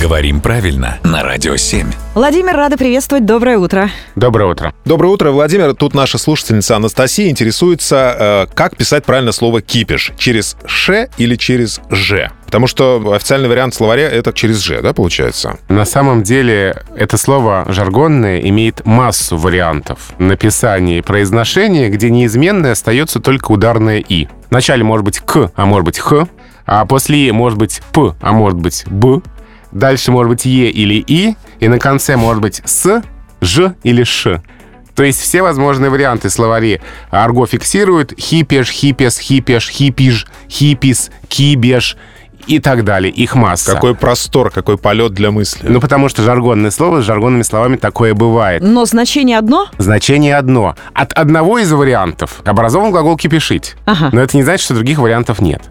Говорим правильно на Радио 7. Владимир, рада приветствовать. Доброе утро. Доброе утро. Доброе утро, Владимир. Тут наша слушательница Анастасия интересуется, э, как писать правильно слово «кипиш». Через «ш» или через «ж»? Потому что официальный вариант словаря — это через «ж», да, получается? На самом деле это слово жаргонное имеет массу вариантов написания и произношения, где неизменное остается только ударное «и». Вначале может быть «к», а может быть «х», а после «и» может быть «п», а может быть «б», Дальше может быть Е или И, и на конце может быть С, Ж или Ш. То есть все возможные варианты словари Арго фиксируют хипеш, хипес, хипеш, хипиж, хипис, кибеш и так далее. Их масса. Какой простор, какой полет для мысли. Ну, потому что жаргонное слово с жаргонными словами такое бывает. Но значение одно? Значение одно. От одного из вариантов образован глагол «кипишить». Ага. Но это не значит, что других вариантов нет.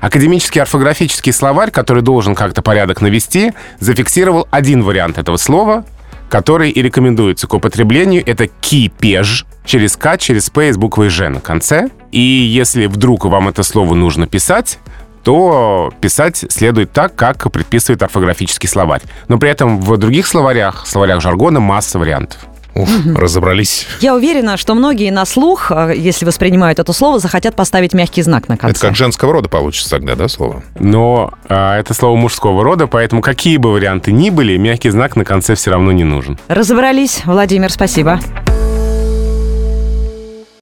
Академический орфографический словарь, который должен как-то порядок навести, зафиксировал один вариант этого слова, который и рекомендуется к употреблению. Это «кипеж» через «к», через «п» и с буквой «ж» на конце. И если вдруг вам это слово нужно писать, то писать следует так, как предписывает орфографический словарь. Но при этом в других словарях, словарях жаргона, масса вариантов. Ух, разобрались. Я уверена, что многие на слух, э, если воспринимают это слово, захотят поставить мягкий знак на конце. Это как женского рода получится тогда, да, слово? Но а, это слово мужского рода, поэтому какие бы варианты ни были, мягкий знак на конце все равно не нужен. Разобрались. Владимир, спасибо.